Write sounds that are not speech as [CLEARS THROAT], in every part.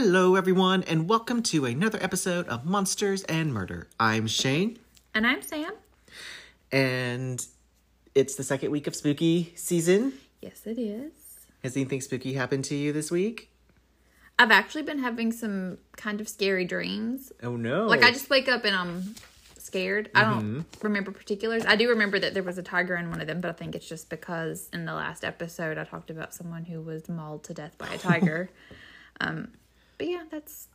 Hello, everyone, and welcome to another episode of Monsters and Murder. I'm Shane, And I'm Sam. and it's the second week of spooky season. Yes, it is. Has anything spooky happened to you this week? I've actually been having some kind of scary dreams. Oh no! Like I just wake up and I'm scared. I don't Mm-hmm. remember particulars. I do remember that there was a tiger in one of them, but I think it's just because in the last episode I talked about someone who was mauled to death by a tiger. [LAUGHS] um, but yeah, that's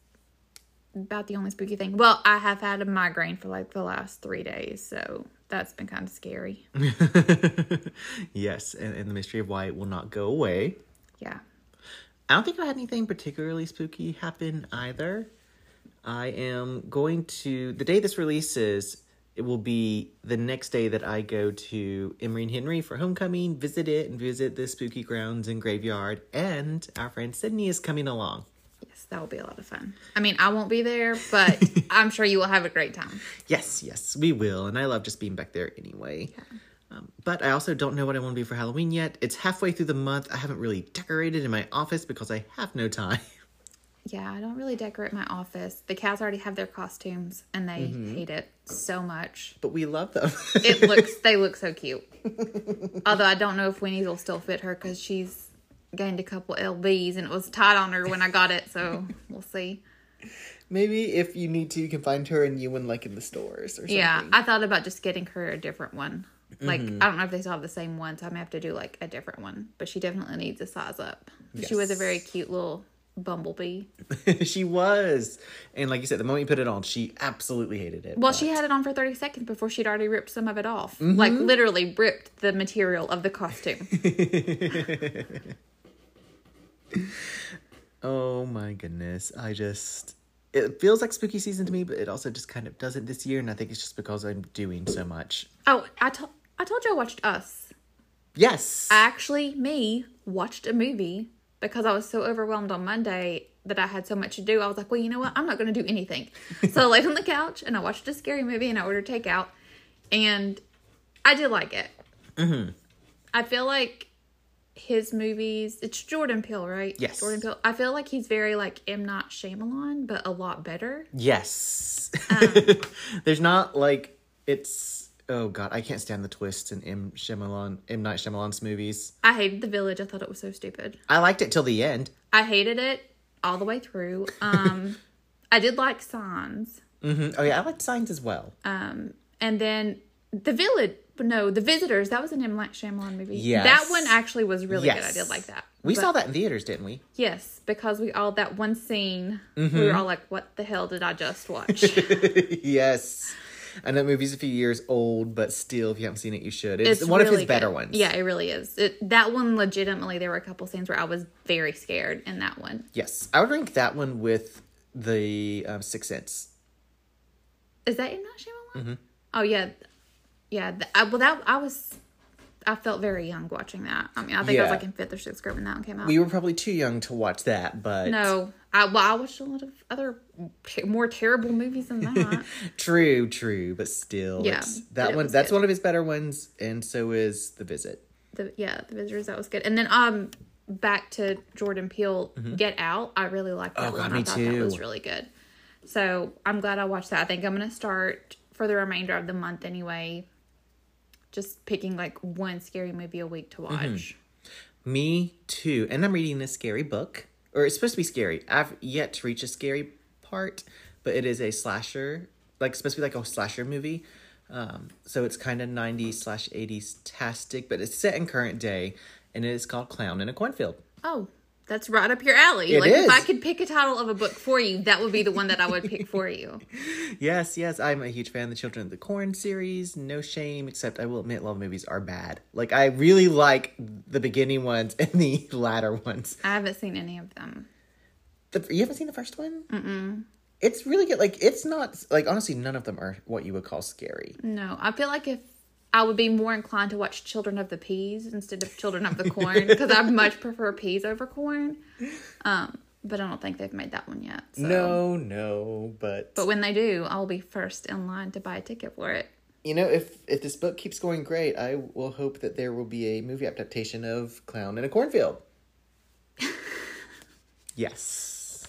about the only spooky thing. Well, I have had a migraine for like the last three days, so that's been kind of scary. [LAUGHS] yes, and, and the mystery of why it will not go away. Yeah. I don't think I had anything particularly spooky happen either. I am going to the day this releases. It will be the next day that I go to Emory and Henry for homecoming, visit it, and visit the spooky grounds and graveyard. And our friend Sydney is coming along. Yes, that will be a lot of fun. I mean, I won't be there, but [LAUGHS] I'm sure you will have a great time. Yes, yes, we will. And I love just being back there anyway. Um, but I also don't know what I want to be for Halloween yet. It's halfway through the month. I haven't really decorated in my office because I have no time. [LAUGHS] Yeah, I don't really decorate my office. The cats already have their costumes and they hate it so much. But we love them. It looks [LAUGHS] they look so cute. Although I don't know if Winnie's will still fit her cuz she's gained a couple lbs and it was tight on her when I got it, so [LAUGHS] we'll see. Maybe if you need to, you can find her and you and like in the stores or something. Yeah, I thought about just getting her a different one. Like mm-hmm. I don't know if they still have the same one, so I may have to do like a different one. But she definitely needs a size up. She was a very cute little bumblebee. [LAUGHS] she was. And like you said, the moment you put it on, she absolutely hated it. Well, but- she had it on for 30 seconds before she'd already ripped some of it off. Mm-hmm. Like, literally ripped the material of the costume. [LAUGHS] [LAUGHS] Oh my goodness. I just. It feels like spooky season to me, but it also just kind of doesn't this year. And I think it's just because I'm doing so much. oh, I, to- I told you I watched Us. Yes. I actually, me, watched a movie because I was so overwhelmed on Monday that I had so much to do. I was like, well, you know what? I'm not going to do anything. so I laid on the couch and I watched a scary movie and I ordered takeout. And I did like it. Mm-hmm. I feel like his movies, it's Jordan Peele, right? Yes. Jordan Peele. I feel like he's very like M. Night Shyamalan, but a lot better. yes. Um, [LAUGHS] There's not like. It's. Oh god, I can't stand the twists in M. Shyamalan, M. Night Shyamalan's movies. I hated The Village. I thought it was so stupid. I liked it till the end. I hated it all the way through. Um, [LAUGHS] I did like Signs. Mm-hmm. Oh yeah, I liked Signs as well. Um, and then The Village. No, The Visitors. That was an M. Night Shyamalan movie. Yes. That one actually was really good. I did like that. We But- saw that in theaters, didn't we? Yes, because we all that one scene. We Mm-hmm. were all like, "What the hell did I just [LAUGHS] watch?" yes. And that movie's a few years old, but still, if you haven't seen it, you should. It's, one of really his better good. ones. Yeah, it really is. It, that one, legitimately, there were a couple scenes where I was very scared in that one. Yes. I would rank that one with the um, Sixth Sense. Is that in that Shyamalan? Mm-hmm. Oh yeah, yeah. th- I, well, that I was. I felt very young watching that. I mean, I think I was Yeah. like in fifth or sixth grade when that one came out. We were probably too young to watch that, but. no, I well, I watched a lot of other te- more terrible movies than that. [LAUGHS] True, true, but still. Yeah, it's- but that it one, was that's good. one of his better ones, and so is The Visit. the yeah, the visitors that was good. And then um, back to Jordan Peele, Get Out. I really liked that Mm-hmm. Oh, one. God, I me thought that was too. really good. So I'm glad I watched that. I think I'm gonna start for the remainder of the month anyway. Just picking like one scary movie a week to watch. Mm-hmm. Me too. And I'm reading a scary book. Or it's supposed to be scary. I've yet to reach a scary part, but it is a slasher. Like, supposed to be like a slasher movie. Um, so it's kind of 90s slash 80s tastic, but it's set in current day. And it is called Clown in a Cornfield. Oh, that's right up your alley. It like if I could pick a title of a book for you, that would be the one that I would pick for you. [LAUGHS] Yes, yes, I'm a huge fan of the Children of the Corn series. No shame, except I will admit, love movies are bad. Like, I really like the beginning ones [LAUGHS] and the latter ones. I haven't seen any of them. The, you haven't seen the first one? Mm-mm. It's really good. Like, it's not, like, honestly, none of them are what you would call scary. No, I feel like if I would be more inclined to watch Children of the Peas instead of Children of the Corn because I [LAUGHS] much prefer peas over corn. Um, but I don't think they've made that one yet. So. No, no, but, But when they do, I'll be first in line to buy a ticket for it. you know, if if this book keeps going great, I will hope that there will be a movie adaptation of Clown in a Cornfield. [LAUGHS] yes.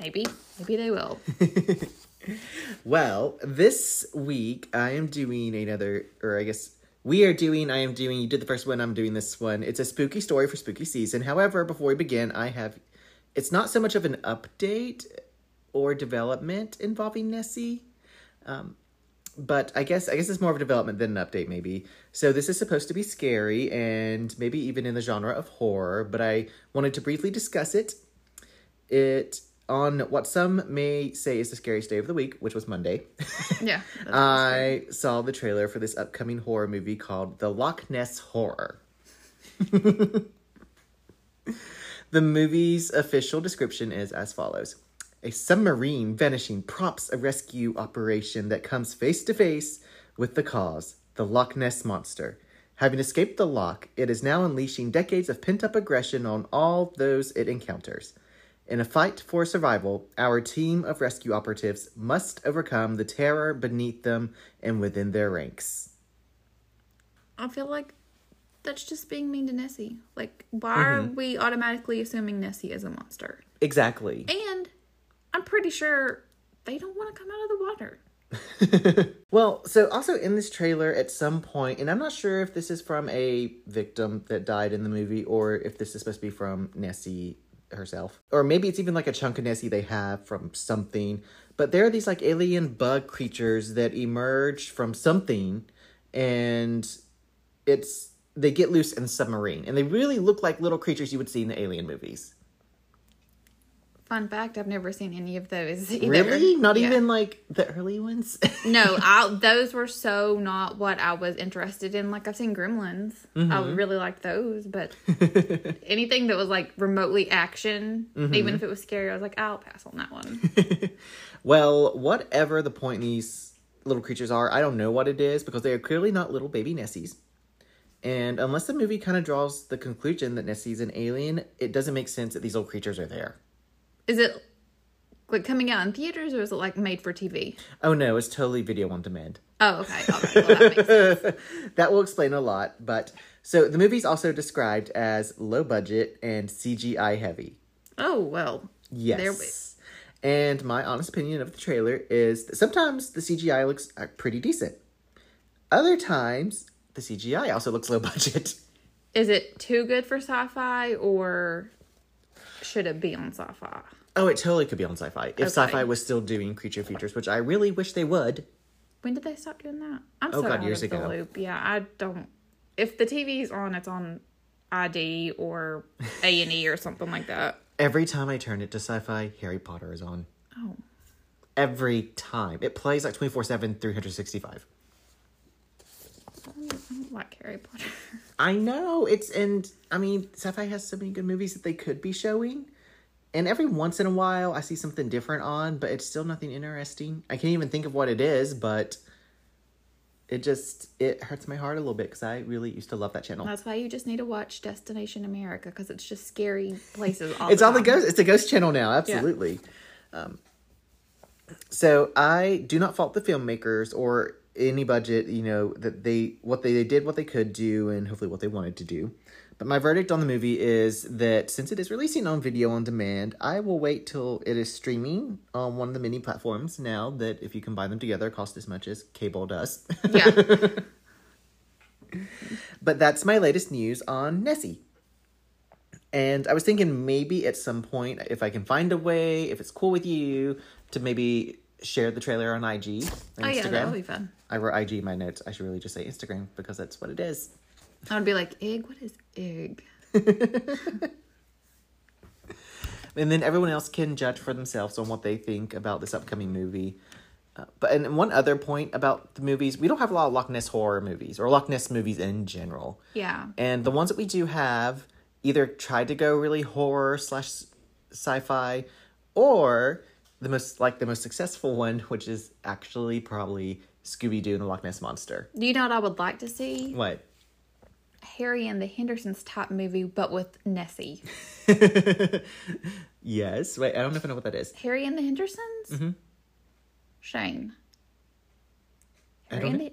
Maybe, maybe they will. [LAUGHS] [LAUGHS] Well, this week I am doing another, or I guess we are doing, I am doing, you did the first one, I'm doing this one. It's a spooky story for spooky season. However, before we begin, I have, it's not so much of an update or development involving Nessie. Um, but I guess I guess it's more of a development than an update, maybe. So this is supposed to be scary and maybe even in the genre of horror, but I wanted to briefly discuss it. It on what some may say is the scariest day of the week, which was Monday. Yeah. [LAUGHS] I saw the trailer for this upcoming horror movie called The Loch Ness Horror. [LAUGHS] the movie's official description is as follows A submarine vanishing prompts a rescue operation that comes face to face with the cause, the Loch Ness Monster. Having escaped the loch, it is now unleashing decades of pent up aggression on all those it encounters. In a fight for survival, our team of rescue operatives must overcome the terror beneath them and within their ranks. I feel like that's just being mean to Nessie. Like, why are mm-hmm. we automatically assuming Nessie is a monster? Exactly. And I'm pretty sure they don't want to come out of the water. [LAUGHS] [LAUGHS] Well, so also in this trailer at some point, and I'm not sure if this is from a victim that died in the movie or if this is supposed to be from Nessie herself. Or maybe it's even like a chunk of Nessie they have from something. But there are these like alien bug creatures that emerge from something and it's they get loose in submarine. And they really look like little creatures you would see in the alien movies. Fun fact: I've never seen any of those. [LAUGHS] Either. Really? Not Yeah. even like the early ones? [LAUGHS] No, I, those were so not what I was interested in. Like I've seen Gremlins. I mm-hmm. really liked those, but [LAUGHS] anything that was like remotely action, mm-hmm. even if it was scary, I was like, I'll pass on that one. Well, whatever the point these little creatures are, I don't know what it is because they are clearly not little baby Nessies. And unless the movie kind of draws the conclusion that Nessie's an alien, it doesn't make sense that these little creatures are there. Is it like coming out in theaters or is it like made for TV? Oh no, it's totally video on demand. Oh, okay. Right. Well, that makes sense. [LAUGHS] that will explain a lot. But so the movie's also described as low budget and CGI heavy. Oh well. Yes. There we- And my honest opinion of the trailer is that sometimes the CGI looks uh, pretty decent. Other times, the CGI also looks low [LAUGHS] budget. Is it too good for sci-fi or should it be on sci-fi? Oh, it totally could be on sci fi. If Okay. sci fi was still doing creature features, which I really wish they would. When did they stop doing that? I'm Oh, so God, out years of the ago. loop. Yeah, I don't. If the TV's on, it's on ID or A and E or something like that. Every time I turn it to sci fi, Harry Potter is on. Oh, Every time. It plays like 24 7, 365. I I don't like Harry Potter. I know it's and I mean sci-fi has so many good movies that they could be showing, and every once in a while I see something different on, but it's still nothing interesting. I can't even think of what it is, but it just it hurts my heart a little bit because I really used to love that channel. That's why you just need to watch Destination America because it's just scary places. All it's the all the ghost. It's a ghost channel now. Absolutely. Um, so I do not fault the filmmakers or any budget. You know that they what they, they did what they could do and hopefully what they wanted to do. But my verdict on the movie is that since it is releasing on video on demand, I will wait till it is streaming on one of the many platforms. Now that if you combine them together, cost as much as cable does. Yeah. [LAUGHS] But that's my latest news on Nessie. And I was thinking maybe at some point, if I can find a way, if it's cool with you, to maybe share the trailer on IG, Oh yeah, Instagram. that would be fun. I wrote IG in my notes. I should really just say Instagram because that's what it is. I would be like, egg. What is egg? [LAUGHS] And then everyone else can judge for themselves on what they think about this upcoming movie. Uh, but and one other point about the movies, we don't have a lot of Loch Ness horror movies or Loch Ness movies in general. Yeah. And the ones that we do have either tried to go really horror slash sci-fi, or the most like the most successful one, which is actually probably Scooby Doo and the Loch Ness Monster. Do you know what I would like to see? What? Harry and the Hendersons type movie, but with Nessie. [LAUGHS] yes. Wait, I don't know if I know what that is. Harry and the Hendersons? Mhm. Shane. I Harry and the,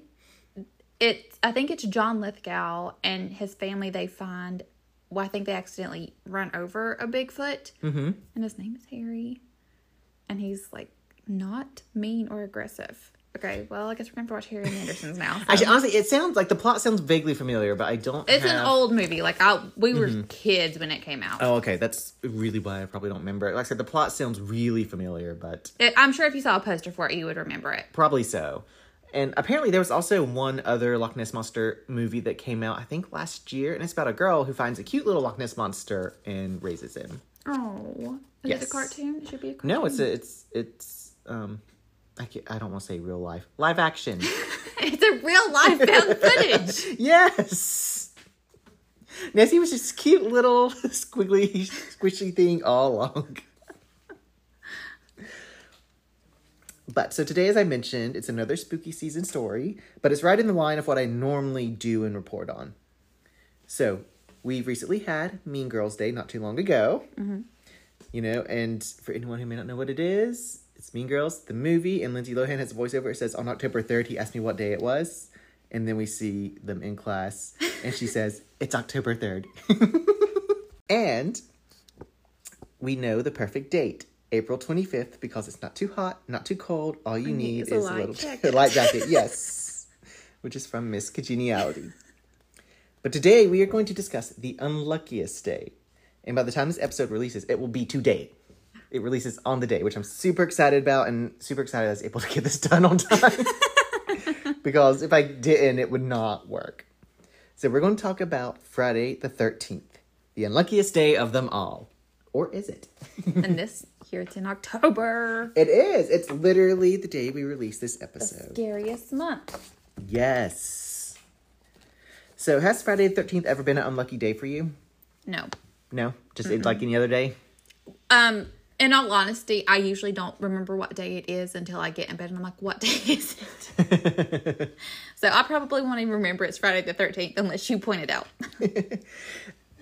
it, I think it's John Lithgow and his family. They find, well, I think they accidentally run over a Bigfoot, Mm-hmm. and his name is Harry. and he's like not mean or aggressive. Okay, well, I guess we're have to watch Harry and Andersons now. so. Actually, honestly, it sounds like the plot sounds vaguely familiar, but I don't. it's an old movie. Like I, we were kids when it came out. Oh, okay. That's really why I probably don't remember it. Like I said, the plot sounds really familiar, but It- I'm sure if you saw a poster for it, you would remember it. probably so. And apparently, there was also one other Loch Ness Monster movie that came out, I think, last year, and it's about a girl who finds a cute little Loch Ness Monster and raises him. Oh, is Yes. it a cartoon? It should be a cartoon. No, it's a, it's it's um, I I don't want to say real life, live action. [LAUGHS] it's a real life found [LAUGHS] footage. yes. Nessie was just cute little [LAUGHS] squiggly squishy thing all along. But so today, as I mentioned, it's another spooky season story, but it's right in the line of what I normally do and report on. So we recently had Mean Girls Day not too long ago. Mm-hmm. You know, and for anyone who may not know what it is, it's Mean Girls, the movie, and Lindsay Lohan has a voiceover. It says, On October 3rd, he asked me what day it was. And then we see them in class, and she says, [LAUGHS] It's October 3rd. [LAUGHS] and we know the perfect date. April 25th, because it's not too hot, not too cold. All you need is a, light little jacket. [LAUGHS] light jacket. Yes. Which is from Miss Congeniality. But today we are going to discuss the unluckiest day. And by the time this episode releases, it will be today. It releases on the day, which I'm super excited about and super excited I was able to get this done on time. [LAUGHS] because if I didn't, it would not work. So we're going to talk about Friday the 13th, the unluckiest day of them all. Or is it? [LAUGHS] and this here it's in October. It is. It's literally the day we release this episode. Scariest month. Yes. So has Friday the 13th ever been an unlucky day for you? No. No? Just like any other day? Um, in all honesty, I usually don't remember what day it is until I get in bed and I'm like, what day [LAUGHS] is it? [LAUGHS] so I probably won't even remember it's Friday the 13th unless you point it out. [LAUGHS]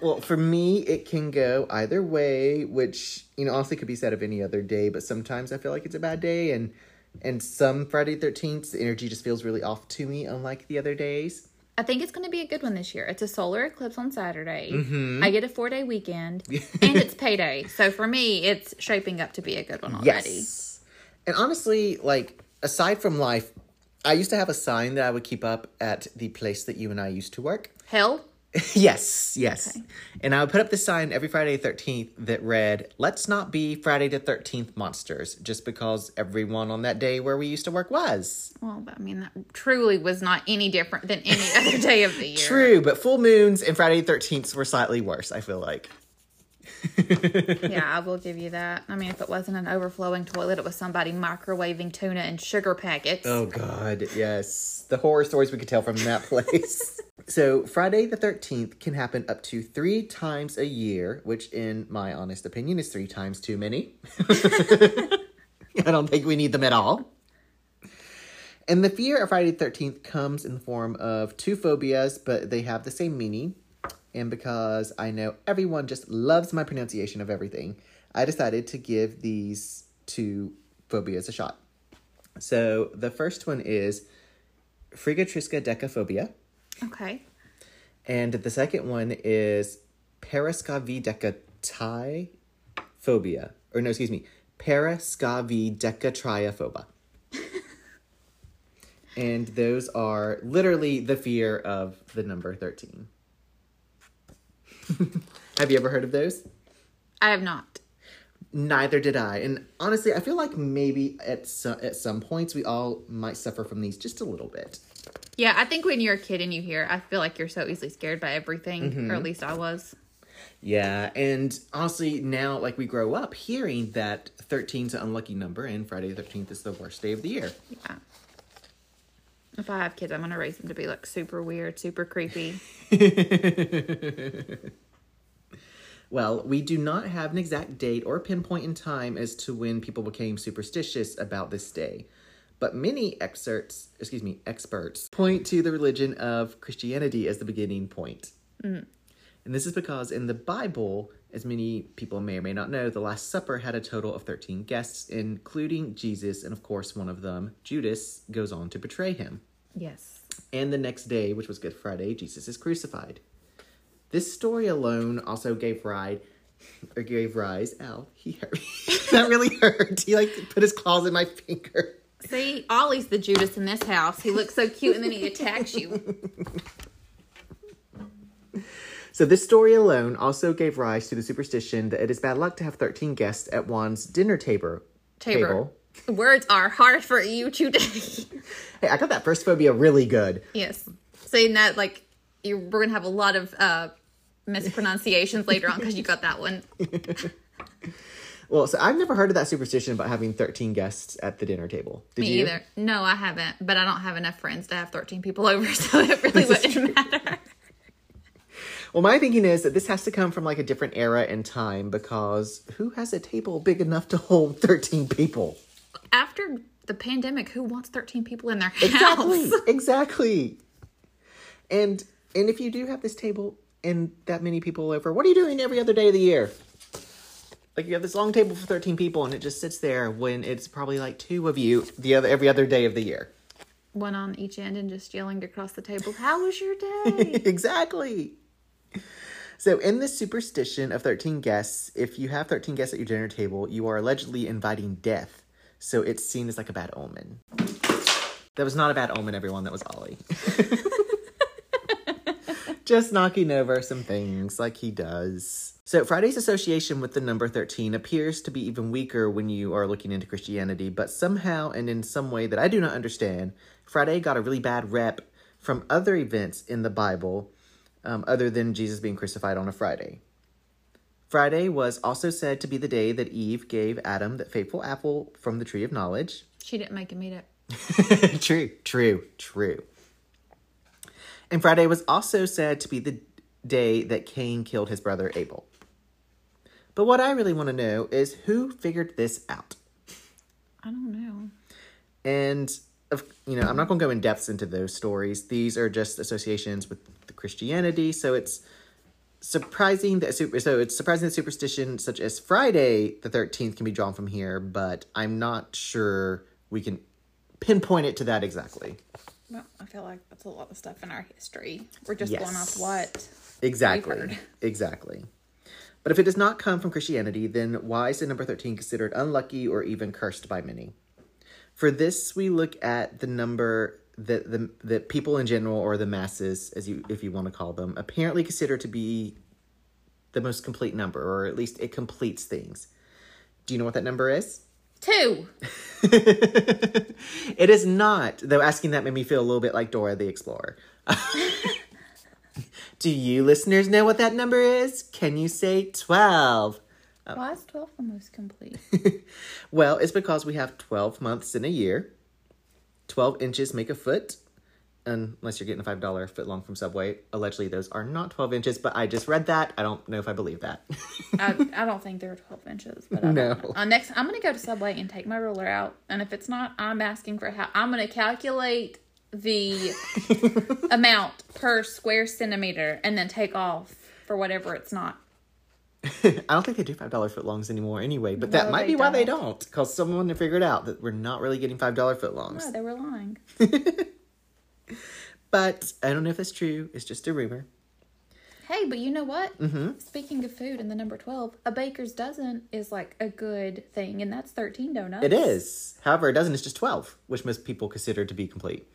Well, for me, it can go either way, which you know honestly could be said of any other day. But sometimes I feel like it's a bad day, and and some Friday Thirteenth, the energy just feels really off to me, unlike the other days. I think it's going to be a good one this year. It's a solar eclipse on Saturday. Mm-hmm. I get a four day weekend [LAUGHS] and it's payday. So for me, it's shaping up to be a good one already. Yes, and honestly, like aside from life, I used to have a sign that I would keep up at the place that you and I used to work. Hell, [LAUGHS] yes, yes. And I would put up this sign every Friday the 13th that read, Let's not be Friday the 13th monsters, just because everyone on that day where we used to work was. well, I mean, that truly was not any different than any other [LAUGHS] day of the year. True, but full moons and Friday the 13th were slightly worse, I feel like. [LAUGHS] Yeah, I will give you that. I mean, if it wasn't an overflowing toilet, it was somebody microwaving tuna and sugar packets. Oh, God, yes. The horror stories we could tell from that place. So, Friday the 13th can happen up to three times a year, which, in my honest opinion, is three times too many. [LAUGHS] I don't think we need them at all. And the fear of Friday the 13th comes in the form of two phobias, but they have the same meaning. And because I know everyone just loves my pronunciation of everything, I decided to give these two phobias a shot. So the first one is Frigatrisca decaphobia, Okay. and the second one is Parascavidecatry phobia. Or no, excuse me, Parascavidecatryophoba. [LAUGHS] and those are literally the fear of the number 13. [LAUGHS] Have you ever heard of those? I have not. Neither did I. And honestly, I feel like maybe at some, at some points we all might suffer from these just a little bit. Yeah, I think when you're a kid and you hear, I feel like you're so easily scared by everything, Mm-hmm. or at least I was. Yeah, and honestly, now like we grow up hearing that 13 is an unlucky number and Friday the 13th is the worst day of the year. Yeah. If I have kids, I'm gonna raise them to be like super weird, super creepy. [LAUGHS] Well, we do not have an exact date or pinpoint in time as to when people became superstitious about this day. But many excerpts, excuse me, experts point to the religion of Christianity as the beginning point. Mm. And this is because in the Bible, as many people may or may not know, the Last Supper had a total of 13 guests, including Jesus, and of course, one of them, Judas, goes on to betray him. Yes. And the next day, which was Good Friday, Jesus is crucified. This story alone also gave rise or gave rise. Ow, he hurt me. [LAUGHS] that really hurt. He like put his claws in my [LAUGHS] finger. See, Ollie's the Judas in this house. He looks so cute and then he attacks you. [LAUGHS] So this story alone also gave rise to the superstition that it is bad luck to have 13 guests at one's dinner table. Tabor. Words are hard for you today. [LAUGHS] Hey, I got that first phobia really good. yes. Saying that, like, you, we're going to have a lot of uh, mispronunciations later on because you got that one. [LAUGHS] Well, so I've never heard of that superstition about having 13 guests at the dinner table. Did Me you? either. No, I haven't, but I don't have enough friends to have 13 people [LAUGHS] over, so it really wouldn't matter. Well, my thinking is that this has to come from like a different era and time because who has a table big enough to hold 13 people? After the pandemic, who wants 13 people in their house? Exactly. [LAUGHS] exactly. And and if you do have this table and that many people over, what are you doing every other day of the year? Like you have this long table for 13 people and it just sits there when it's probably like two of you the other every other day of the year. One on each end and just yelling across the table, How was your day? [LAUGHS] exactly. So, in this superstition of 13 guests, if you have 13 guests at your dinner table, you are allegedly inviting death. So, it's seen as like a bad omen. That was not a bad omen, everyone. That was Ollie. [LAUGHS] Just knocking over some things like he does. So, Friday's association with the number 13 appears to be even weaker when you are looking into Christianity, but somehow and in some way that I do not understand, Friday got a really bad rep from other events in the Bible um, other than Jesus being crucified on a Friday. Friday was also said to be the day that Eve gave Adam that fateful apple from the tree of knowledge. she didn't make him eat it. [LAUGHS] true, true, true. And Friday was also said to be the day that Cain killed his brother Abel. But what I really want to know is who figured this out? I don't know. And of you know, I'm not going to go in depths into those stories. These are just associations with the Christianity, so it's surprising that super so it's surprising that superstition such as Friday the 13th can be drawn from here, but I'm not sure we can pinpoint it to that exactly. Well, I feel like that's a lot of stuff in our history. We're just Yes. going off what. Exactly. Exactly. But if it does not come from Christianity, then why is the number 13 considered unlucky or even cursed by many? For this, we look at the number that the that people in general or the masses, as you if you want to call them, apparently consider to be the most complete number, or at least it completes things. Do you know what that number is? Two. [LAUGHS] it is not, though asking that made me feel a little bit like Dora the Explorer. [LAUGHS] Do you listeners know what that number is? Can you say 12? Why is 12 the most complete? [LAUGHS] Well, it's because we have 12 months in a year. 12 inches make a foot, unless you're getting a $5 foot long from Subway. Allegedly, those are not 12 inches, but I just read that. I don't know if I believe that. [LAUGHS] I, I don't think they're 12 inches, but I No. Uh, next, I'm going to go to Subway and take my ruler out. And if it's not, I'm asking for how. I'm going to calculate the [LAUGHS] amount per square centimeter and then take off for whatever it's not. [LAUGHS] I don't think they do $5 foot longs anymore anyway, but that No, might they be why they don't. don't. Because someone figured out that we're not really getting $5 foot longs. No, they were lying. But I don't know if that's true. It's just a rumor. Hey, but you know what? Mm-hmm. Speaking of food and the number 12, a baker's dozen is like a good thing, and that's 13 donuts. It is. However, a dozen is just 12, which most people consider to be complete.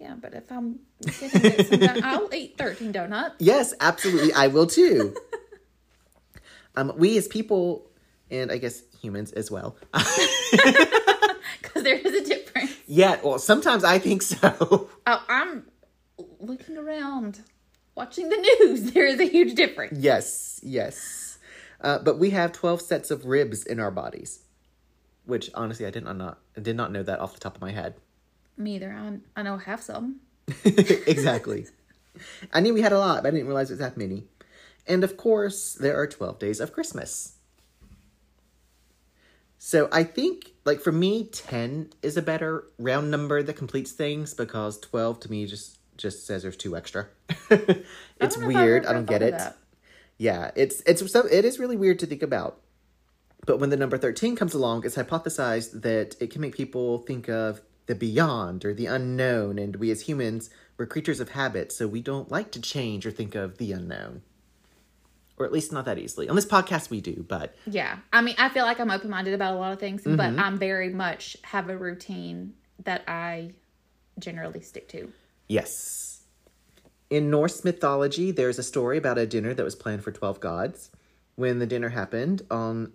Yeah, but if I'm gonna get some don- I'll eat 13 donuts. Yes, absolutely. I will too. [LAUGHS] um, we as people, and I guess humans as well. [LAUGHS] [LAUGHS] Because there is a difference. Yeah, well, sometimes I think so. [LAUGHS] Oh, I'm looking around, watching the news. [LAUGHS] There is a huge difference. yes, yes. Uh, but we have 12 sets of ribs in our bodies, which honestly, I did not, I did not know that off the top of my head. Me either. I, I know half some. [LAUGHS] exactly. I knew we had a lot, but I didn't realize it was that many. And of course, there are 12 days of Christmas. So I think, like, for me, 10 is a better round number that completes things because 12 to me just just says there's two extra. [LAUGHS] it's don't know if I've weird. ever I don't get it. Yeah, it's it's so it is really weird to think about. But when the number 13 comes along, it's hypothesized that it can make people think of the beyond or the unknown. And we as humans, we're creatures of habit, so we don't like to change or think of the unknown. Or at least not that easily. On this podcast, we do, but Yeah. I mean, I feel like I'm open minded about a lot of things, but Mm-hmm. I'm very much have a routine that I generally stick to. yes. In Norse mythology, there's a story about a dinner that was planned for 12 gods. When the dinner happened, on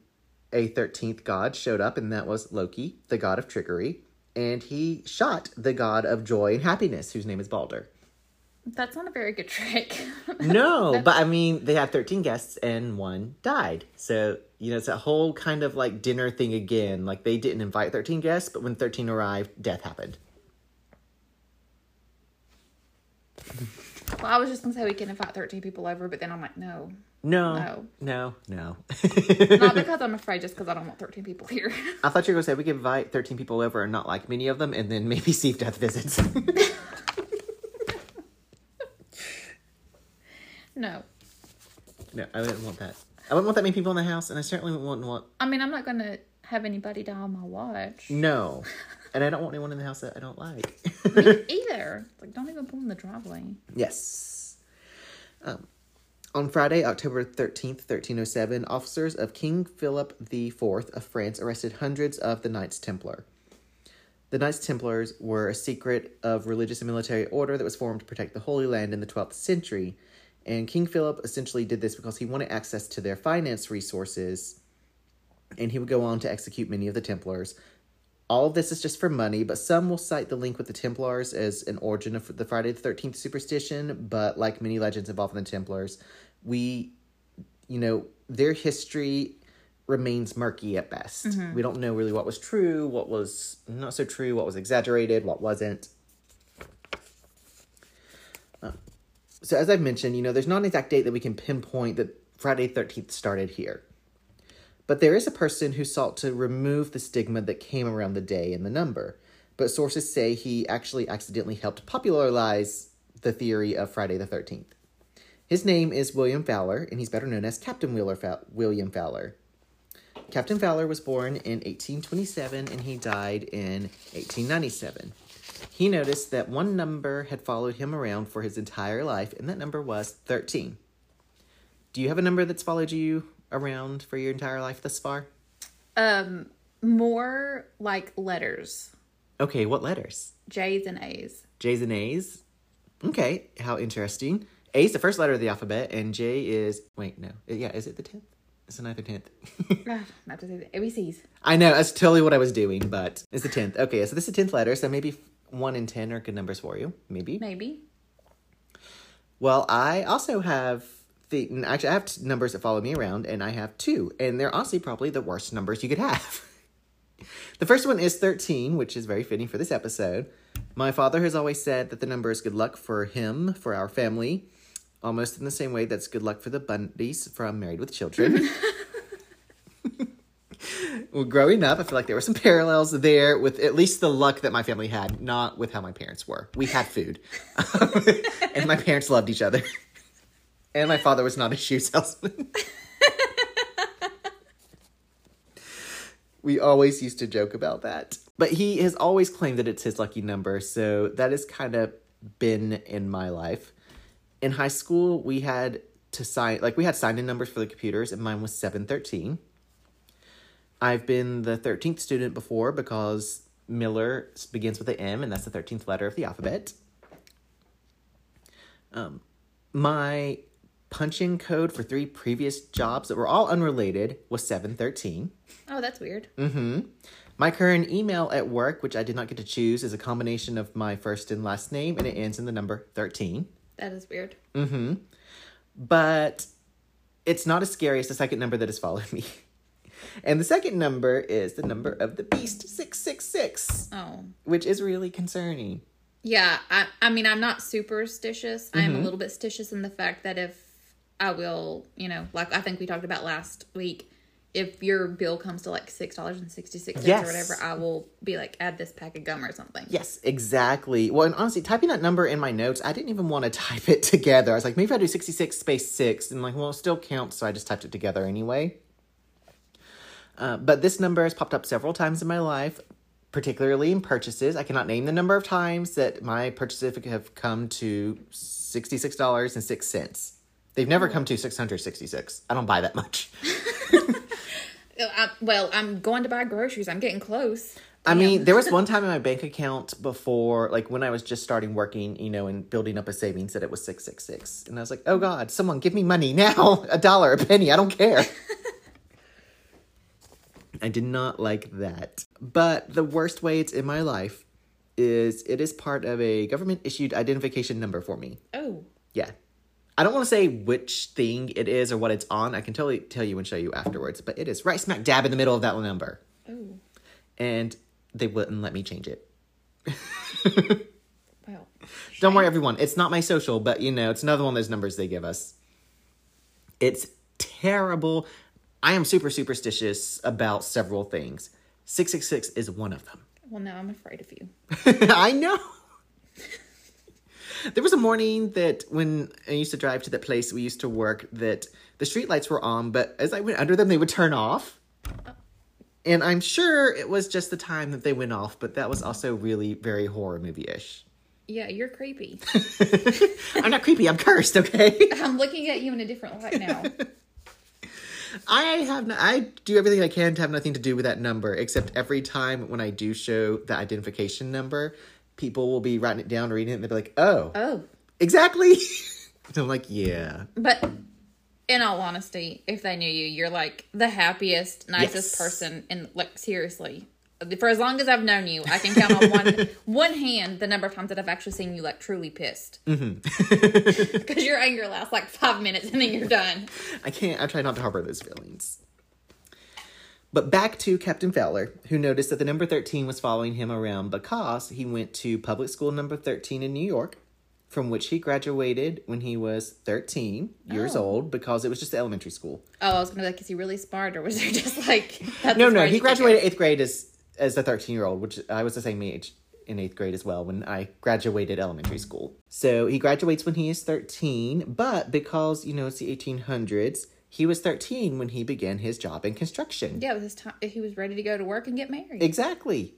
a 13th god showed up, and that was Loki, the god of trickery, and he shot the god of joy and happiness, whose name is Balder. That's not a very good [LAUGHS] trick. No, but I mean, they had 13 guests and one died. So, you know, it's a whole kind of like dinner thing again. Like they didn't invite 13 guests, but when 13 arrived, death happened. well, I was just going to say we can invite 13 people over, but then I'm like, no. No, No. no, no. Not [LAUGHS] because I'm afraid, just because I don't want 13 people here. I thought you were going to say we could invite 13 people over and not like many of them, and then maybe [LAUGHS] see if death visits. No. no, I wouldn't want that. I wouldn't want that many people in the house, and I certainly wouldn't want. I mean, I'm not going to have anybody die on my watch. No. [LAUGHS] And I don't want anyone in the house that I don't like. [LAUGHS] Either. Like, don't even pull in the driveway. Yes. Um, on Friday, October 13th, 1307, officers of King Philip IV of France arrested hundreds of the Knights Templar. The Knights Templars were a secret of religious and military order that was formed to protect the Holy Land in the 12th century. And King Philip essentially did this because he wanted access to their finance resources, and he would go on to execute many of the Templars. All of this is just for money, but some will cite the link with the Templars as an origin of the Friday the 13th superstition. But like many legends involving the Templars, we, you know, their history remains murky at best. We don't know really what was true, what was not so true, what was exaggerated, what wasn't. Uh, so, as I've mentioned, you know, there's not an exact date that we can pinpoint that Friday the 13th started here. But there is a person who sought to remove the stigma that came around the day and the number. But sources say he actually accidentally helped popularize the theory of Friday the 13th. His name is William Fowler, and he's better known as Captain Wheeler Fow- William Fowler. Captain Fowler was born in 1827 and he died in 1897. He noticed that one number had followed him around for his entire life, and that number was 13. Do you have a number that's followed you around for your entire life thus far? Um, more like letters. Okay, what letters? J's and A's. J's and A's? Okay, how interesting. A is the first letter of the alphabet, and J is. Wait, no. Yeah, is it the 10th? It's the ninth or 10th. Ah, not to say the ABCs. I know, that's totally what I was doing, but it's the 10th. Okay, so this is the 10th letter, so maybe 1 and 10 are good numbers for you. Maybe. Maybe. Well, I also have the actually I have numbers that follow me around, and I have two, and they're honestly probably the worst numbers you could have. [LAUGHS] the first one is thirteen, which is very fitting for this episode. My father has always said that the number is good luck for him, for our family, almost in the same way that's good luck for the Bundys from Married with Children. [LAUGHS] growing up, I feel like there were some [LAUGHS] parallels there with at least the luck that my family had, not with how my parents were. We had food, [LAUGHS] and my parents loved each other. [LAUGHS] And my father was not a shoe salesman. we always used to joke about that. But he has always claimed that it's his lucky number, so that has kind of been in my life. In high school, we had to sign like we had sign in numbers for the computers, and mine was 713. I've been the 13th student before because Miller begins with an M, and that's the 13th letter of the alphabet. Um, my punch-in code for three previous jobs that were all unrelated was 713. Oh, that's weird. Mm-hmm. My current email at work, which I did not get to choose, is a combination of my first and last name, and it ends in the number 13. That is weird. Mm-hmm. But it's not as scary as the second number that has followed me. [LAUGHS] And the second number is the number of the beast, 666, Oh. which is really concerning. Yeah, I I mean I'm not superstitious. I Mm-hmm. am a little bit stitious in the fact that if I will, you know, like I think we talked about last week, if your bill comes to like six dollars and sixty six cents or whatever, I will be like, add this pack of gum or something. Yes, exactly. Well, and honestly, typing that number in my notes, I didn't even want to type it [LAUGHS] together. I was like, maybe if I do 66 space 6, and like, well, it still counts, so I just typed it together anyway. Uh, but this number has popped up several times in my life, particularly in purchases. I cannot name the number of times that my purchases have come to $66.06. They've never come to 666. I don't buy that much. [LAUGHS] [LAUGHS] I, well, I'm going to buy groceries. I'm getting close. I mean, there was one [LAUGHS] time in my bank account before, like when I was just starting working, you know, and building up a savings that it was 666. And I was like, oh God, someone give me money now. A dollar, a penny, I don't care. I did not like that. But the worst way it's in my life is it is part of a government issued identification number for me. Oh, Yeah. I don't want to say which thing it is or what it's on. I can totally tell you and show you afterwards, but it is right smack dab in the middle of that number. oh, And they wouldn't let me change it. [LAUGHS] well. Don't worry, everyone. It's not my social, but you know, it's another one of those numbers they give us. It's terrible. I am super superstitious about several things. 666 is one of them. Well, now I'm afraid of you. [LAUGHS] I know. [LAUGHS] there was a morning that when I used to drive to that place we used to work that the streetlights were on, but as I went under them, they would turn off. And I'm sure it was just the time that they went off, but that was also really very horror movie ish. Yeah, you're creepy. [LAUGHS] I'm not creepy, I'm cursed, okay? I'm looking at you in a different light now. I have no, I do everything I can to have nothing to do with that number, except every time when I do show the identification number, people will be writing it down, reading it, and they'll be like, "Oh, Oh, exactly." [LAUGHS] I'm like, "Yeah, but in all honesty, if they knew you, you're like the happiest, nicest Yes. person. And like seriously, for as long as I've known you, I can count on one [LAUGHS] one hand the number of times that I've actually seen you like truly pissed. Mm-hmm. [LAUGHS] [LAUGHS] Because your anger lasts like five minutes and then you're done. I can't. I try not to harbor those feelings." But back to Captain Fowler, who noticed that the number 13 was following him around because he went to public school number 13 in New York, from which he graduated when he was 13 years Oh. old because it was just elementary school. Oh, I was gonna be like, is he really smart or was there just like that's No, no, he you could go? graduated eighth grade as as a thirteen year old, which I was the same age in eighth grade as well when I graduated elementary school. So he graduates when he is thirteen, but because you know it's the eighteen hundreds, he was thirteen when he began his job in construction. Yeah, his time. He was ready to go to work and get married. Exactly.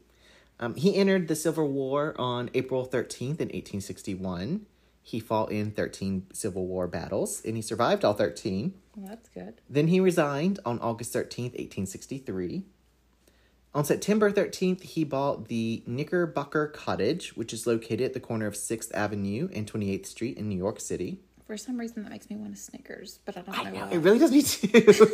Um, he entered the Civil War on April 13th in 1861. He fought in 13 Civil War battles and he survived all 13. Well, that's good. Then he resigned on August 13th, 1863. On September 13th, he bought the Knickerbocker Cottage, which is located at the corner of 6th Avenue and 28th Street in New York City. For some reason, that makes me want a Snickers, but I don't know why. It really does me [LAUGHS] too.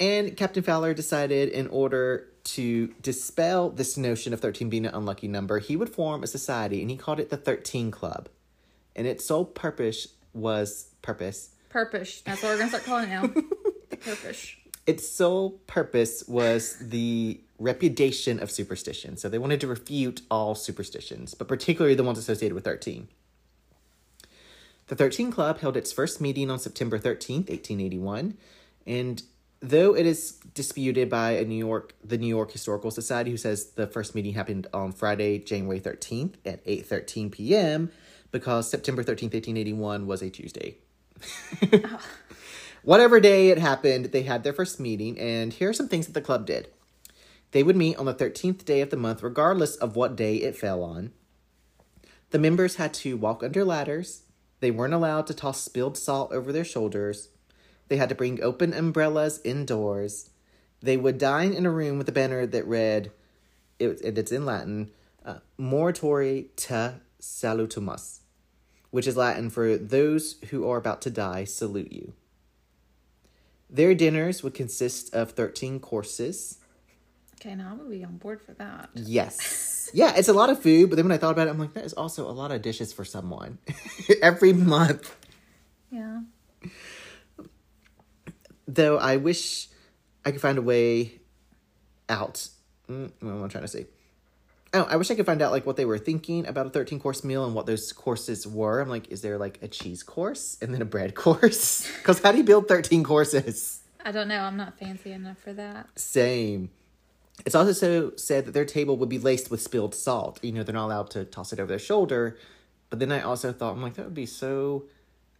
and Captain Fowler decided in order to dispel this notion of 13 being an unlucky number, he would form a society and he called it the 13 Club. And its sole purpose was purpose Purpose. That's what we're gonna start calling it now. the [LAUGHS] purpose. Its sole purpose was the repudiation of superstition. So they wanted to refute all superstitions, but particularly the ones associated with 13. The 13 Club held its first meeting on September 13th, 1881, and though it is disputed by a New York the New York Historical Society who says the first meeting happened on Friday, January 13th at 8:13 p.m. because September 13th, 1881 was a Tuesday. [LAUGHS] Ah. Whatever day it happened, they had their first meeting, and here are some things that the club did. They would meet on the 13th day of the month, regardless of what day it fell on. The members had to walk under ladders. They weren't allowed to toss spilled salt over their shoulders. They had to bring open umbrellas indoors. They would dine in a room with a banner that read, it, it's in Latin, uh, Morituri te salutamus, which is Latin for those who are about to die salute you. Their dinners would consist of 13 courses. Okay, now I'm gonna be on board for that. Yes. [LAUGHS] Yeah, it's a lot of food, but then when I thought about it, I'm like, that is also a lot of dishes for someone [LAUGHS] every month. Yeah. Though I wish I could find a way out. Mm, what am I trying to say? Oh, I wish I could find out like what they were thinking about a 13 course meal and what those courses were. I'm like, is there like a cheese course and then a bread [LAUGHS] course? Because how do you build 13 courses? I don't know. I'm not fancy enough for that. Same. It's also so said that their table would be laced with spilled salt. You know, they're not allowed to toss it over their shoulder. But then I also thought, I'm like, that would be so.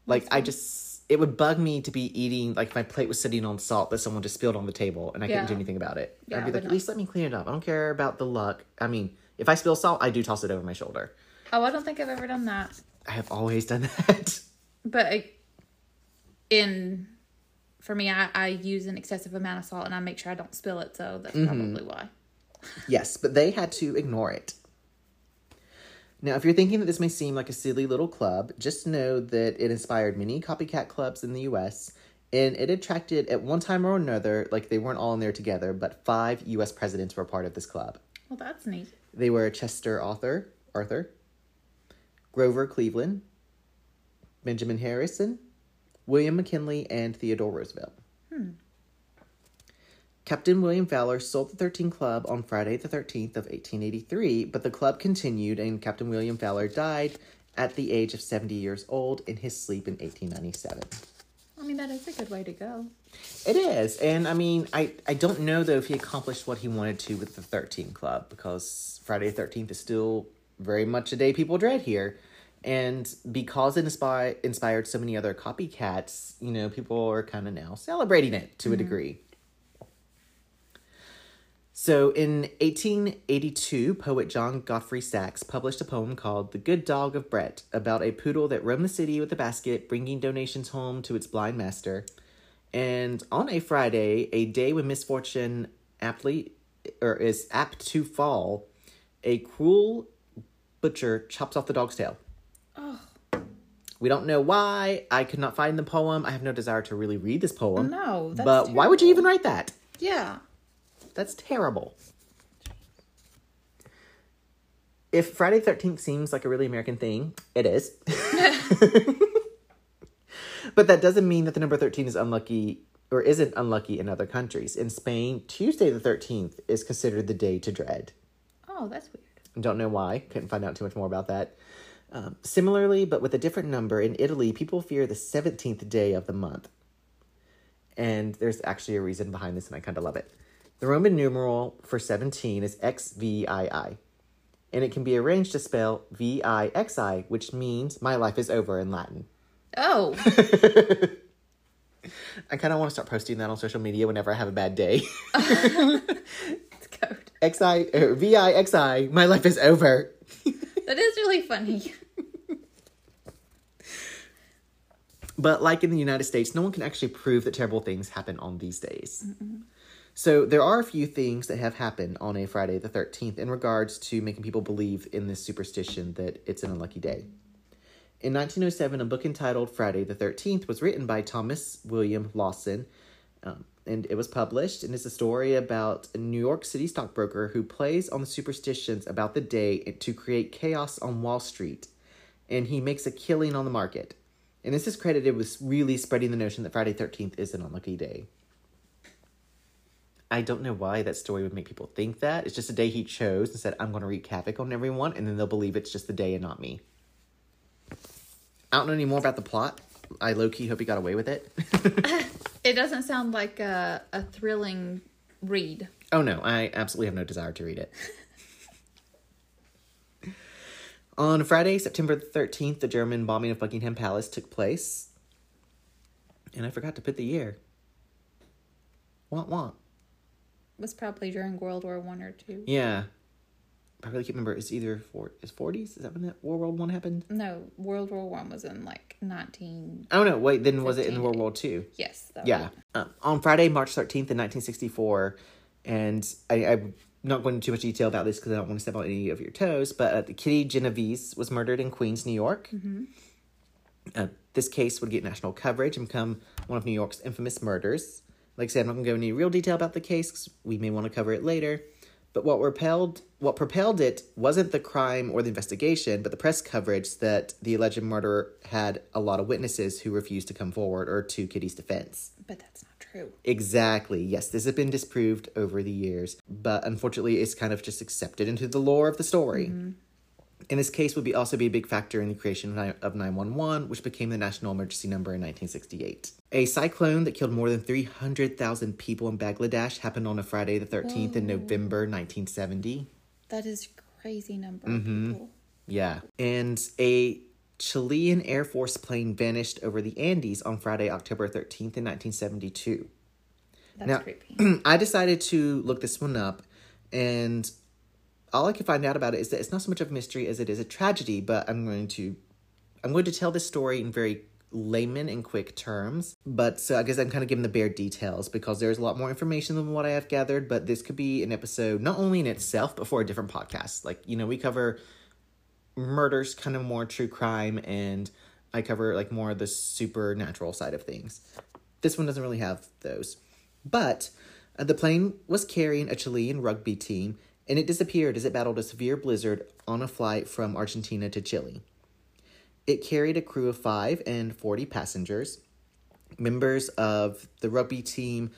Like, I just. It would bug me to be eating, like, my plate was sitting on salt that someone just spilled on the table and I couldn't do anything about it. Yeah, I'd be like, at least let me clean it up. I don't care about the luck. I mean, if I spill salt, I do toss it over my shoulder. Oh, I don't think I've ever done that. I have always done that. [LAUGHS] But I- in for me, I, I use an excessive amount of salt and I make sure I don't spill it. So that's mm-hmm. probably why. Yes, but they had to ignore it. Now, if you're thinking that this may seem like a silly little club, just know that it inspired many copycat clubs in the US, and it attracted, at one time or another, like they weren't all in there together, but five US presidents were part of this club. Well, that's neat. They were Chester Arthur, Arthur, Grover Cleveland, Benjamin Harrison, William McKinley, and Theodore Roosevelt. Hmm. Captain William Fowler sold the 13 Club on Friday the 13th of 1883, but the club continued and Captain William Fowler died at the age of 70 years old in his sleep in 1897. That is a good way to go. It is, and I mean, I, I don't know though if he accomplished what he wanted to with the 13 Club because Friday the 13th is still very much a day people dread here. And because it inspired, inspired so many other copycats, you know, people are kind of now celebrating it to a mm-hmm. degree. So in 1882, poet John Godfrey Saxe published a poem called The Good Dog of Brett about a poodle that roamed the city with a basket, bringing donations home to its blind master. And on a Friday, a day when misfortune aptly or is apt to fall, a cruel butcher chops off the dog's tail. We don't know why. I could not find the poem. I have no desire to really read this poem. No, that's but why would you even write that? Yeah. That's terrible. If Friday the 13th seems like a really American thing, it is. [LAUGHS] [LAUGHS] but that doesn't mean that the number 13 is unlucky or isn't unlucky in other countries. In Spain, Tuesday the 13th is considered the day to dread. Oh, that's weird. Don't know why. Couldn't find out too much more about that. Um, similarly, but with a different number, in Italy, people fear the 17th day of the month. And there's actually a reason behind this, and I kind of love it. The Roman numeral for 17 is XVII, and it can be arranged to spell VIXI, which means my life is over in Latin. Oh, [LAUGHS] I kind of want to start posting that on social media whenever I have a bad day. [LAUGHS] it's code. XI, or er, VIXI, my life is over. [LAUGHS] That is really funny. But like in the United States, no one can actually prove that terrible things happen on these days. So there are a few things that have happened on a Friday the 13th in regards to making people believe in this superstition that it's an unlucky day. In 1907, a book entitled Friday the 13th was written by Thomas William Lawson, um, and it was published, and it's a story about a New York City stockbroker who plays on the superstitions about the day to create chaos on Wall Street, and he makes a killing on the market. And this is credited with really spreading the notion that Friday 13th is an unlucky day. I don't know why that story would make people think that. It's just a day he chose and said, I'm going to wreak havoc on everyone, and then they'll believe it's just the day and not me. I don't know any more about the plot. I low key hope he got away with it. [LAUGHS] It doesn't sound like a, a thrilling read. oh no, I absolutely have no desire to read it. [LAUGHS] On Friday, September 13th, the German bombing of Buckingham Palace took place. And I forgot to put the year. Want, want. Was probably during World War One or two. Yeah. I really can't remember. It's either four, is 40s? Is that when that World War One happened? No, World War One was in like nineteen. Oh no, wait, then was it in World War Two? Yes. That Yeah. Uh, on Friday, March 13th, in 1964, and I, I'm not going into too much detail about this because I don't want to step on any of your toes, but uh, Kitty Genovese was murdered in Queens, New York. Uh, this case would get national coverage and become one of New York's infamous murders. Like I said, I'm not going to go into any real detail about the case 'cause we may want to cover it later. But what repelled, what propelled it wasn't the crime or the investigation, but the press coverage that the alleged murderer had a lot of witnesses who refused to come forward or to Kitty's defense. But that's not true. Exactly. Yes, this has been disproved over the years, but unfortunately, it's kind of just accepted into the lore of the story. Mm-hmm. And this case would be also be a big factor in the creation of 911, which became the national emergency number in 1968. A cyclone that killed more than 300,000 people in Bangladesh happened on a Friday the 13th in November 1970. That is crazy number Mm-hmm. of people. Yeah. And a Chilean Air Force plane vanished over the Andes on Friday, October 13th in 1972. That's Now- creepy. [CLEARS THROAT] I decided to look this one up, and all I could find out about it is that it's not so much of a mystery as it is a tragedy. But I'm going to, I'm going to tell this story in very layman and quick terms. But so I guess I'm kind of giving the bare details because there's a lot more information than what I have gathered. But this could be an episode not only in itself, but for a different podcast. Like, you know, we cover murders, kind of more true crime, and I cover like more of the supernatural side of things. This one doesn't really have those. But uh, the plane was carrying a Chilean rugby team and it disappeared as it battled a severe blizzard on a flight from Argentina to Chile. It carried a crew of five and 40 passengers, members of the rugby team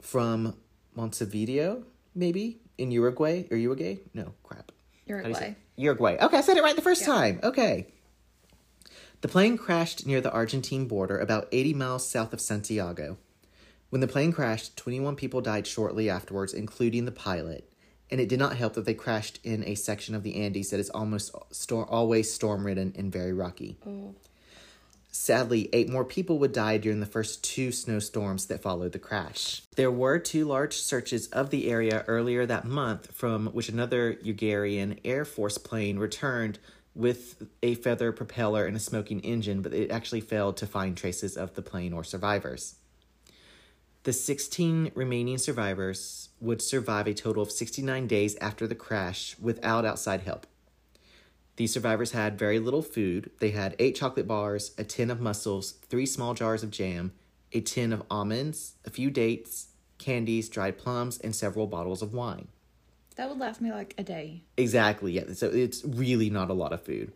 from Montevideo, maybe in Uruguay or Uruguay? No, crap. How do you say Uruguay. Uruguay. Okay, I said it right the first Yeah. time. Okay. The plane crashed near the Argentine border, about 80 miles south of Santiago. When the plane crashed, 21 people died shortly afterwards, including the pilot. And it did not help that they crashed in a section of the Andes that is almost stor- always storm ridden and very rocky. Mm. Sadly, eight more people would die during the first two snowstorms that followed the crash. There were two large searches of the area earlier that month, from which another Uruguayan Air Force plane returned with a feather propeller and a smoking engine, but it actually failed to find traces of the plane or survivors. The 16 remaining survivors would survive a total of 69 days after the crash without outside help. These survivors had very little food. They had eight chocolate bars, a tin of mussels, three small jars of jam, a tin of almonds, a few dates, candies, dried plums, and several bottles of wine. That would last me like a day. Exactly, yeah. So it's really not a lot of food.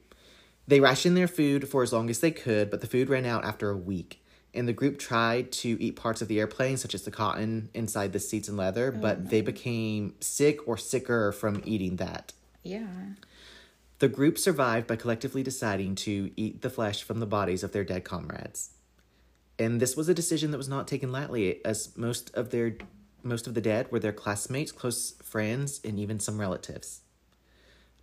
They rationed their food for as long as they could, but the food ran out after a week. And the group tried to eat parts of the airplane, such as the cotton inside the seats and leather, oh, but they became sick or sicker from eating that. Yeah. The group survived by collectively deciding to eat the flesh from the bodies of their dead comrades. And this was a decision that was not taken lightly, as most of their most of the dead were their classmates, close friends, and even some relatives.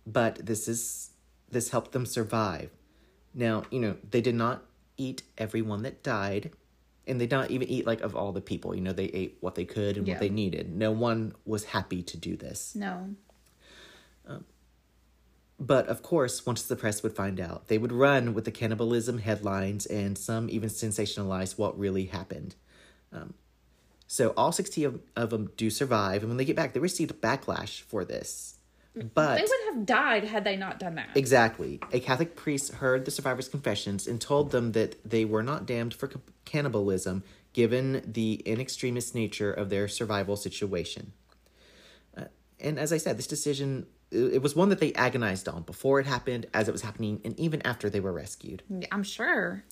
But this is this helped them survive. Now, you know, they did not eat everyone that died, and they did not even eat like of all the people. You know, they ate what they could and Yeah. what they needed. No one was happy to do this. No. But of course, once the press would find out, they would run with the cannibalism headlines and some even sensationalize what really happened. Um, so all 60 of, of them do survive, and when they get back, they received backlash for this. But They would have died had they not done that. Exactly. A Catholic priest heard the survivors' confessions and told them that they were not damned for ca- cannibalism given the in extremis nature of their survival situation. Uh, and as I said, this decision it it was one that they agonized on before it happened, as it was happening, and even after they were rescued. I'm sure.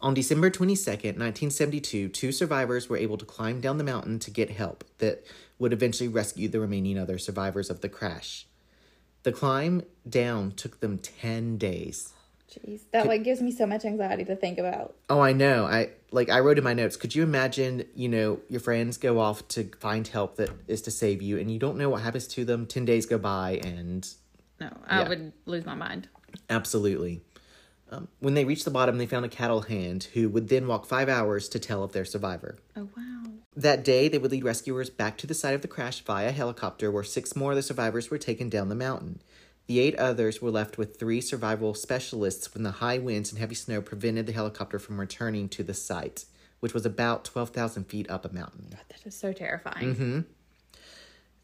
On December 22nd, 1972, two survivors were able to climb down the mountain to get help that would eventually rescue the remaining other survivors of the crash. The climb down took them 10 days. Jeez. That like gives me so much anxiety to think about. Oh, I know. I like I wrote in my notes. Could you imagine, you know, your friends go off to find help that is to save you and you don't know what happens to them. 10 days go by and No, I Yeah. would lose my mind. absolutely. Um, when they reached the bottom, they found a cattle hand who would then walk 5 hours to tell of their survivor. Oh wow. That day, they would lead rescuers back to the site of the crash via helicopter, where six more of the survivors were taken down the mountain. The eight others were left with three survival specialists when the high winds and heavy snow prevented the helicopter from returning to the site, which was about 12,000 feet up a mountain. That is so terrifying. Mm-hmm.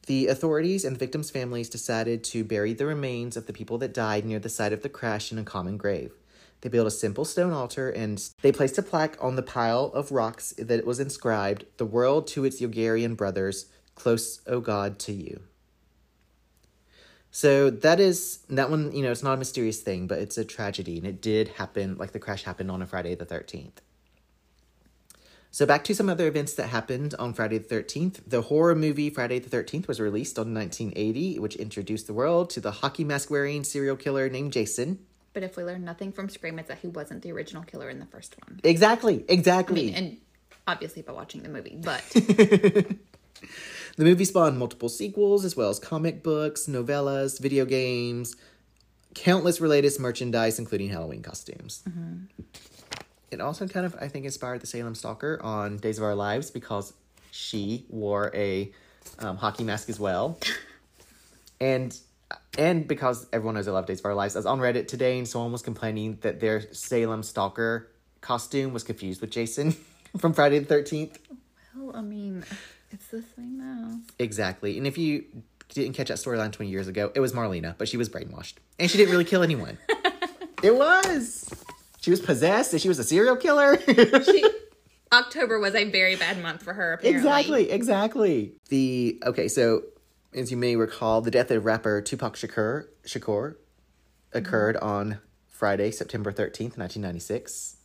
The authorities and the victims' families decided to bury the remains of the people that died near the site of the crash in a common grave. They built a simple stone altar and they placed a plaque on the pile of rocks that was inscribed, The world to its Uruguayan brothers, close, O God, to you. So that is, that one, you know, it's not a mysterious thing, but it's a tragedy and it did happen, like the crash happened on a Friday the 13th. So back to some other events that happened on Friday the 13th. The horror movie Friday the 13th was released on 1980, which introduced the world to the hockey mask wearing serial killer named Jason. But if we learn nothing from Scream, it's that he wasn't the original killer in the first one. Exactly, exactly. And obviously by watching the movie, but [LAUGHS] The movie spawned multiple sequels, as well as comic books, novellas, video games, countless related merchandise, including Halloween costumes. It also kind of, I think, inspired the Salem Stalker on Days of Our Lives because she wore a um, hockey mask as well, [LAUGHS] and and because everyone knows I love Days of Our Lives. I was on Reddit today, and someone was complaining that their Salem Stalker costume was confused with Jason [LAUGHS] from Friday the 13th. Well, I mean, it's the same as. Exactly. And if you didn't catch that storyline 20 years ago, it was Marlena, but she was brainwashed. And she didn't really kill anyone. [LAUGHS] it was. She was possessed and she was a serial killer. She, [LAUGHS] October was a very bad month for her, apparently. exactly, exactly. The okay, so as you may recall, the death of rapper Tupac Shakur Shakur occurred mm-hmm. on Friday, September 13th, 1996.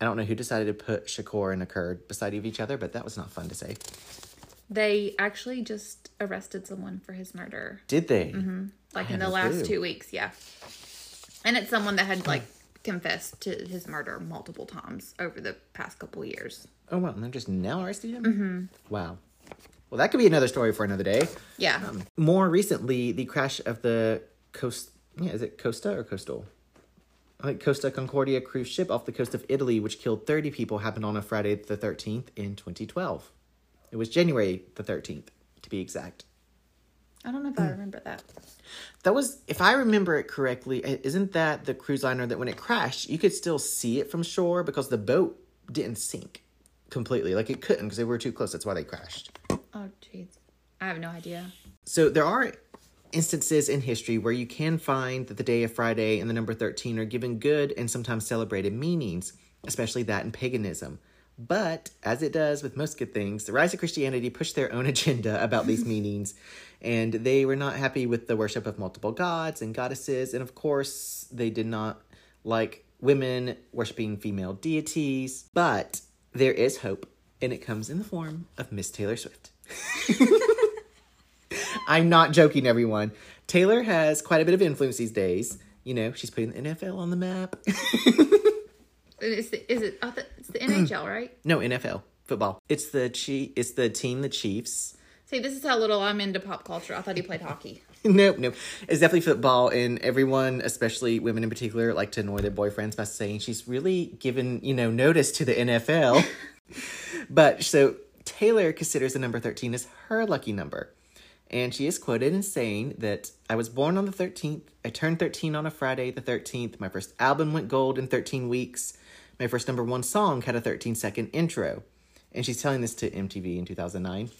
I don't know who decided to put Shakur and occurred beside of each other, but that was not fun to say. They actually just arrested someone for his murder, Did they? Mm-hmm. like I in the last two weeks. Yeah, and it's someone that had like hmm. confessed to his murder multiple times over the past couple years. Oh wow, and they're just now arresting him? Mm-hmm. Wow. Well, that could be another story for another day. Yeah, Um, more recently, the crash of the coast. Yeah, is it Costa or Coastal? Like Costa Concordia cruise ship off the coast of Italy, which killed 30 people, happened on a Friday the 13th in 2012. It was January the 13th, to be exact. I don't know if I remember that. That was, if I remember it correctly, isn't that the cruise liner that when it crashed, you could still see it from shore because the boat didn't sink completely? Like it couldn't because they were too close. That's why they crashed. Oh, jeez, I have no idea. So there are instances in history where you can find that the day of Friday and the number 13 are given good and sometimes celebrated meanings, especially that in paganism. But as it does with most good things, the rise of Christianity pushed their own [LAUGHS] agenda about these [LAUGHS] meanings, and they were not happy with the worship of multiple gods and goddesses, and of course, they did not like women worshiping female deities. But there is hope, and it comes in the form of Miss Taylor Swift. [LAUGHS] I'm not joking, everyone. Taylor has quite a bit of influence these days. You know, she's putting the NFL on the map. [LAUGHS] Is, the, is it? I thought it's the NHL, right? no, NFL football. It's the chi- It's the team, the Chiefs. See, this is how little I'm into pop culture. I thought he played hockey. [LAUGHS] nope, nope. It's definitely football, and everyone, especially women in particular, like to annoy their boyfriends by saying she's really given you know notice to the NFL. [LAUGHS] but so Taylor considers the number thirteen as her lucky number, and she is quoted in saying that I was born on the thirteenth. I turned thirteen on a Friday, the thirteenth. My first album went gold in thirteen weeks. My first number one song had a 13 second intro. And she's telling this to MTV in 2009.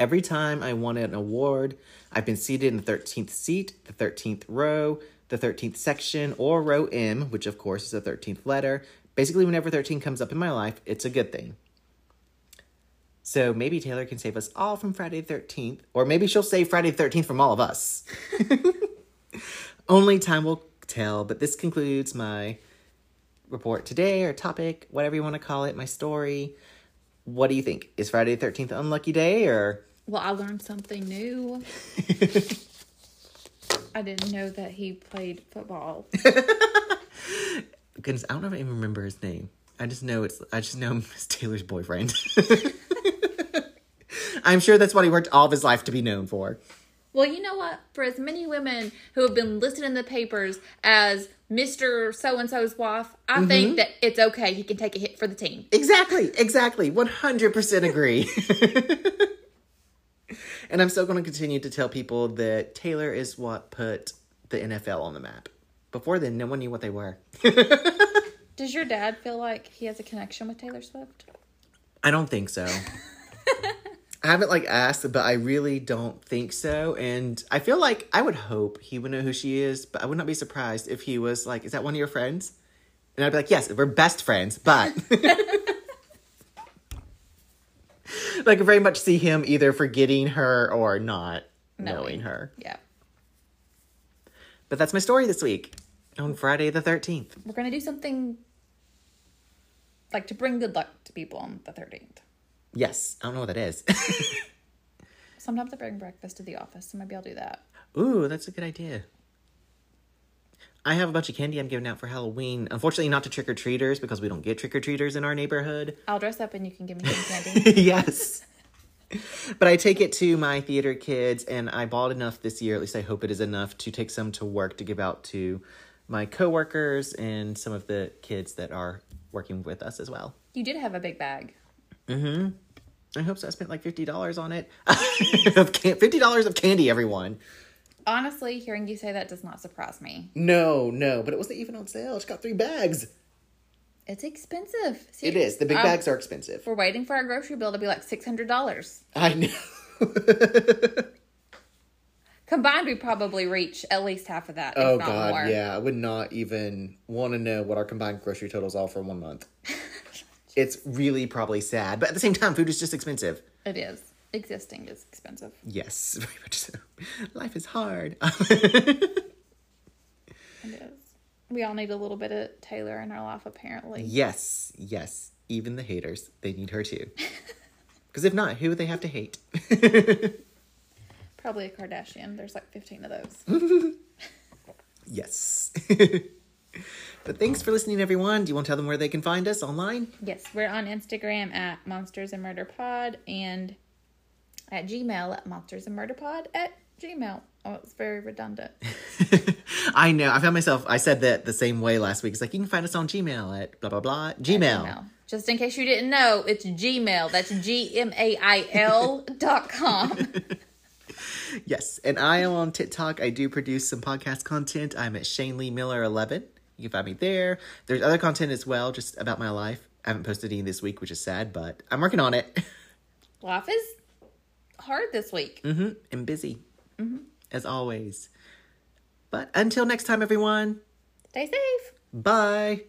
Every time I won an award, I've been seated in the 13th seat, the 13th row, the 13th section, or row M, which of course is the 13th letter. Basically, whenever 13 comes up in my life, it's a good thing. So maybe Taylor can save us all from Friday the 13th, or maybe she'll save Friday the 13th from all of us. [LAUGHS] Only time will tell, but this concludes my report today, or topic, whatever you want to call it, my story. What do you think? Is Friday the 13th an unlucky day, or Well, I learned something new. [LAUGHS] I didn't know that he played football. [LAUGHS] Goodness, I don't know if I even remember his name. I just know it's. I just know [LAUGHS] Miss Taylor's boyfriend. I'm sure that's what he worked all of his life to be known for. Well, you know what? For as many women who have been listed in the papers as Mr. So and so's wife, I mm-hmm. think that it's okay. He can take a hit for the team. Exactly, exactly. 100% agree. And I'm still going to continue to tell people that Taylor is what put the NFL on the map. Before then, no one knew what they were. [LAUGHS] Does your dad feel like he has a connection with Taylor Swift? I don't think so. [LAUGHS] I haven't like asked, but I really don't think so. And I feel like I would hope he would know who she is, but I would not be surprised if he was like, "Is that one of your friends?" And I'd be like, "Yes, we're best friends," but [LAUGHS] like I very much see him either forgetting her or not knowing, Knowing. her. Yeah. But that's my story this week on Friday the thirteenth. We're going to do something like to bring good luck to people on the 13th. Yes, I don't know what that is. [LAUGHS] Sometimes I bring breakfast to the office, so maybe I'll do that. Ooh, that's a good idea. I have a bunch of candy I'm giving out for Halloween. Unfortunately, not to trick or treaters because we don't get trick or treaters in our neighborhood. I'll dress up and you can give me some candy. [LAUGHS] yes. But I take it to my theater kids, and I bought enough this year. At least I hope it is enough to take some to work to give out to my coworkers and some of the kids that are working with us as well. you did have a big bag. Mm hmm. I hope so. I spent like fifty dollars on it. [LAUGHS] Fifty dollars of candy, everyone. Honestly, hearing you say that does not surprise me. No, no, but it wasn't even on sale. It's got three bags. It's expensive. See, It is. The big um, bags are expensive. We're waiting for our grocery bill to be like six hundred dollars I know. [LAUGHS] combined. We probably reach at least half of that. oh if not god, more. yeah. I would not even want to know what our combined grocery totals are for one month. [LAUGHS] it's really probably sad, but at the same time, food is just expensive. It is. Existing is expensive. Yes, [LAUGHS] very much so. Life is hard. [LAUGHS] It is. We all need a little bit of Taylor in our life, apparently. yes, yes. Even the haters, they need her too. [LAUGHS] Because if not, who would they have to hate? Probably a Kardashian. There's like 15 of those. yes. but thanks for listening, everyone. Do you want to tell them where they can find us online? yes, we're on Instagram at Monsters and Murder Pod and at Gmail at Monsters and Murder Pod at Gmail. Oh, it's very redundant. [LAUGHS] I know. I found myself. I said that the same way last week. It's like you can find us on Gmail at blah blah blah. Gmail. Gmail. Just in case you didn't know, it's Gmail. That's G M A I L [LAUGHS] dot com. Yes, and I am on TikTok. I do produce some podcast content. I'm at Shane Lee Miller 11. You can find me there. There's other content as well, just about my life. I haven't posted any this week, which is sad, but I'm working on it. [LAUGHS] Life is hard this week. mm-hmm. I'm busy, as always. But until next time, everyone. Stay safe. Bye.